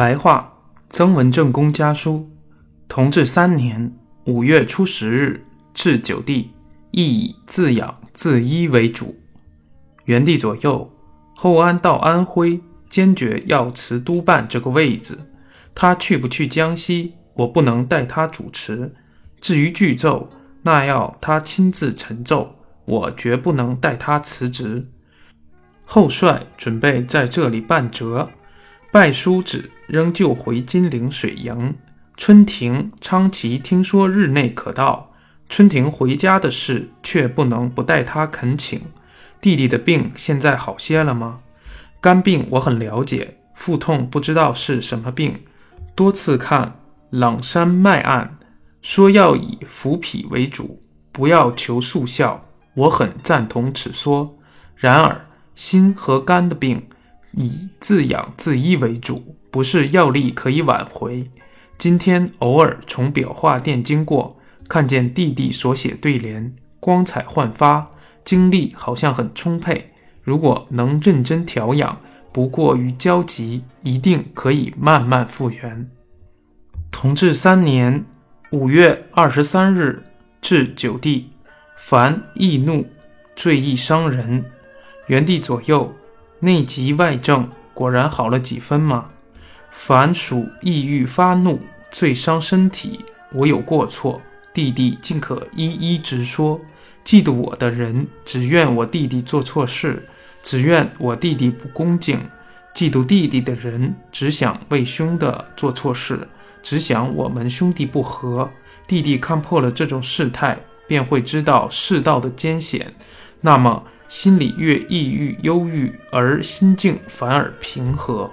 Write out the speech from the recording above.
白话曾文正公家书，同治三年五月初十日至九地，亦以自养自医为主。元帝左右，后安到安徽，坚决要辞督办这个位子。他去不去江西，我不能代他主持。至于剧奏，那要他亲自陈奏，我绝不能代他辞职。后帅准备在这里办折。拜书旨，仍旧回金陵水营。春庭、昌琪听说日内可到，春庭回家的事却不能不代他恳请。弟弟的病现在好些了吗？肝病我很了解，腹痛不知道是什么病。多次看朗山脉案，说要以服脾为主，不要求速效。我很赞同此说。然而心和肝的病。以自养自医为主，不是药力可以挽回。今天偶尔从裱画店经过，看见弟弟所写对联，光彩焕发，精力好像很充沛。如果能认真调养，不过于焦急，一定可以慢慢复原。同治三年五月二十三日至九地，凡易怒，最易伤人。元帝左右。内急外症，果然好了几分吗？凡属抑郁发怒，最伤身体。我有过错，弟弟尽可一一直说。嫉妒我的人，只怨我弟弟做错事，只怨我弟弟不恭敬；嫉妒弟弟的人，只想为兄的做错事，只想我们兄弟不和。弟弟看破了这种事态，便会知道世道的艰险。那么。心里越抑郁、忧郁，而心境反而平和。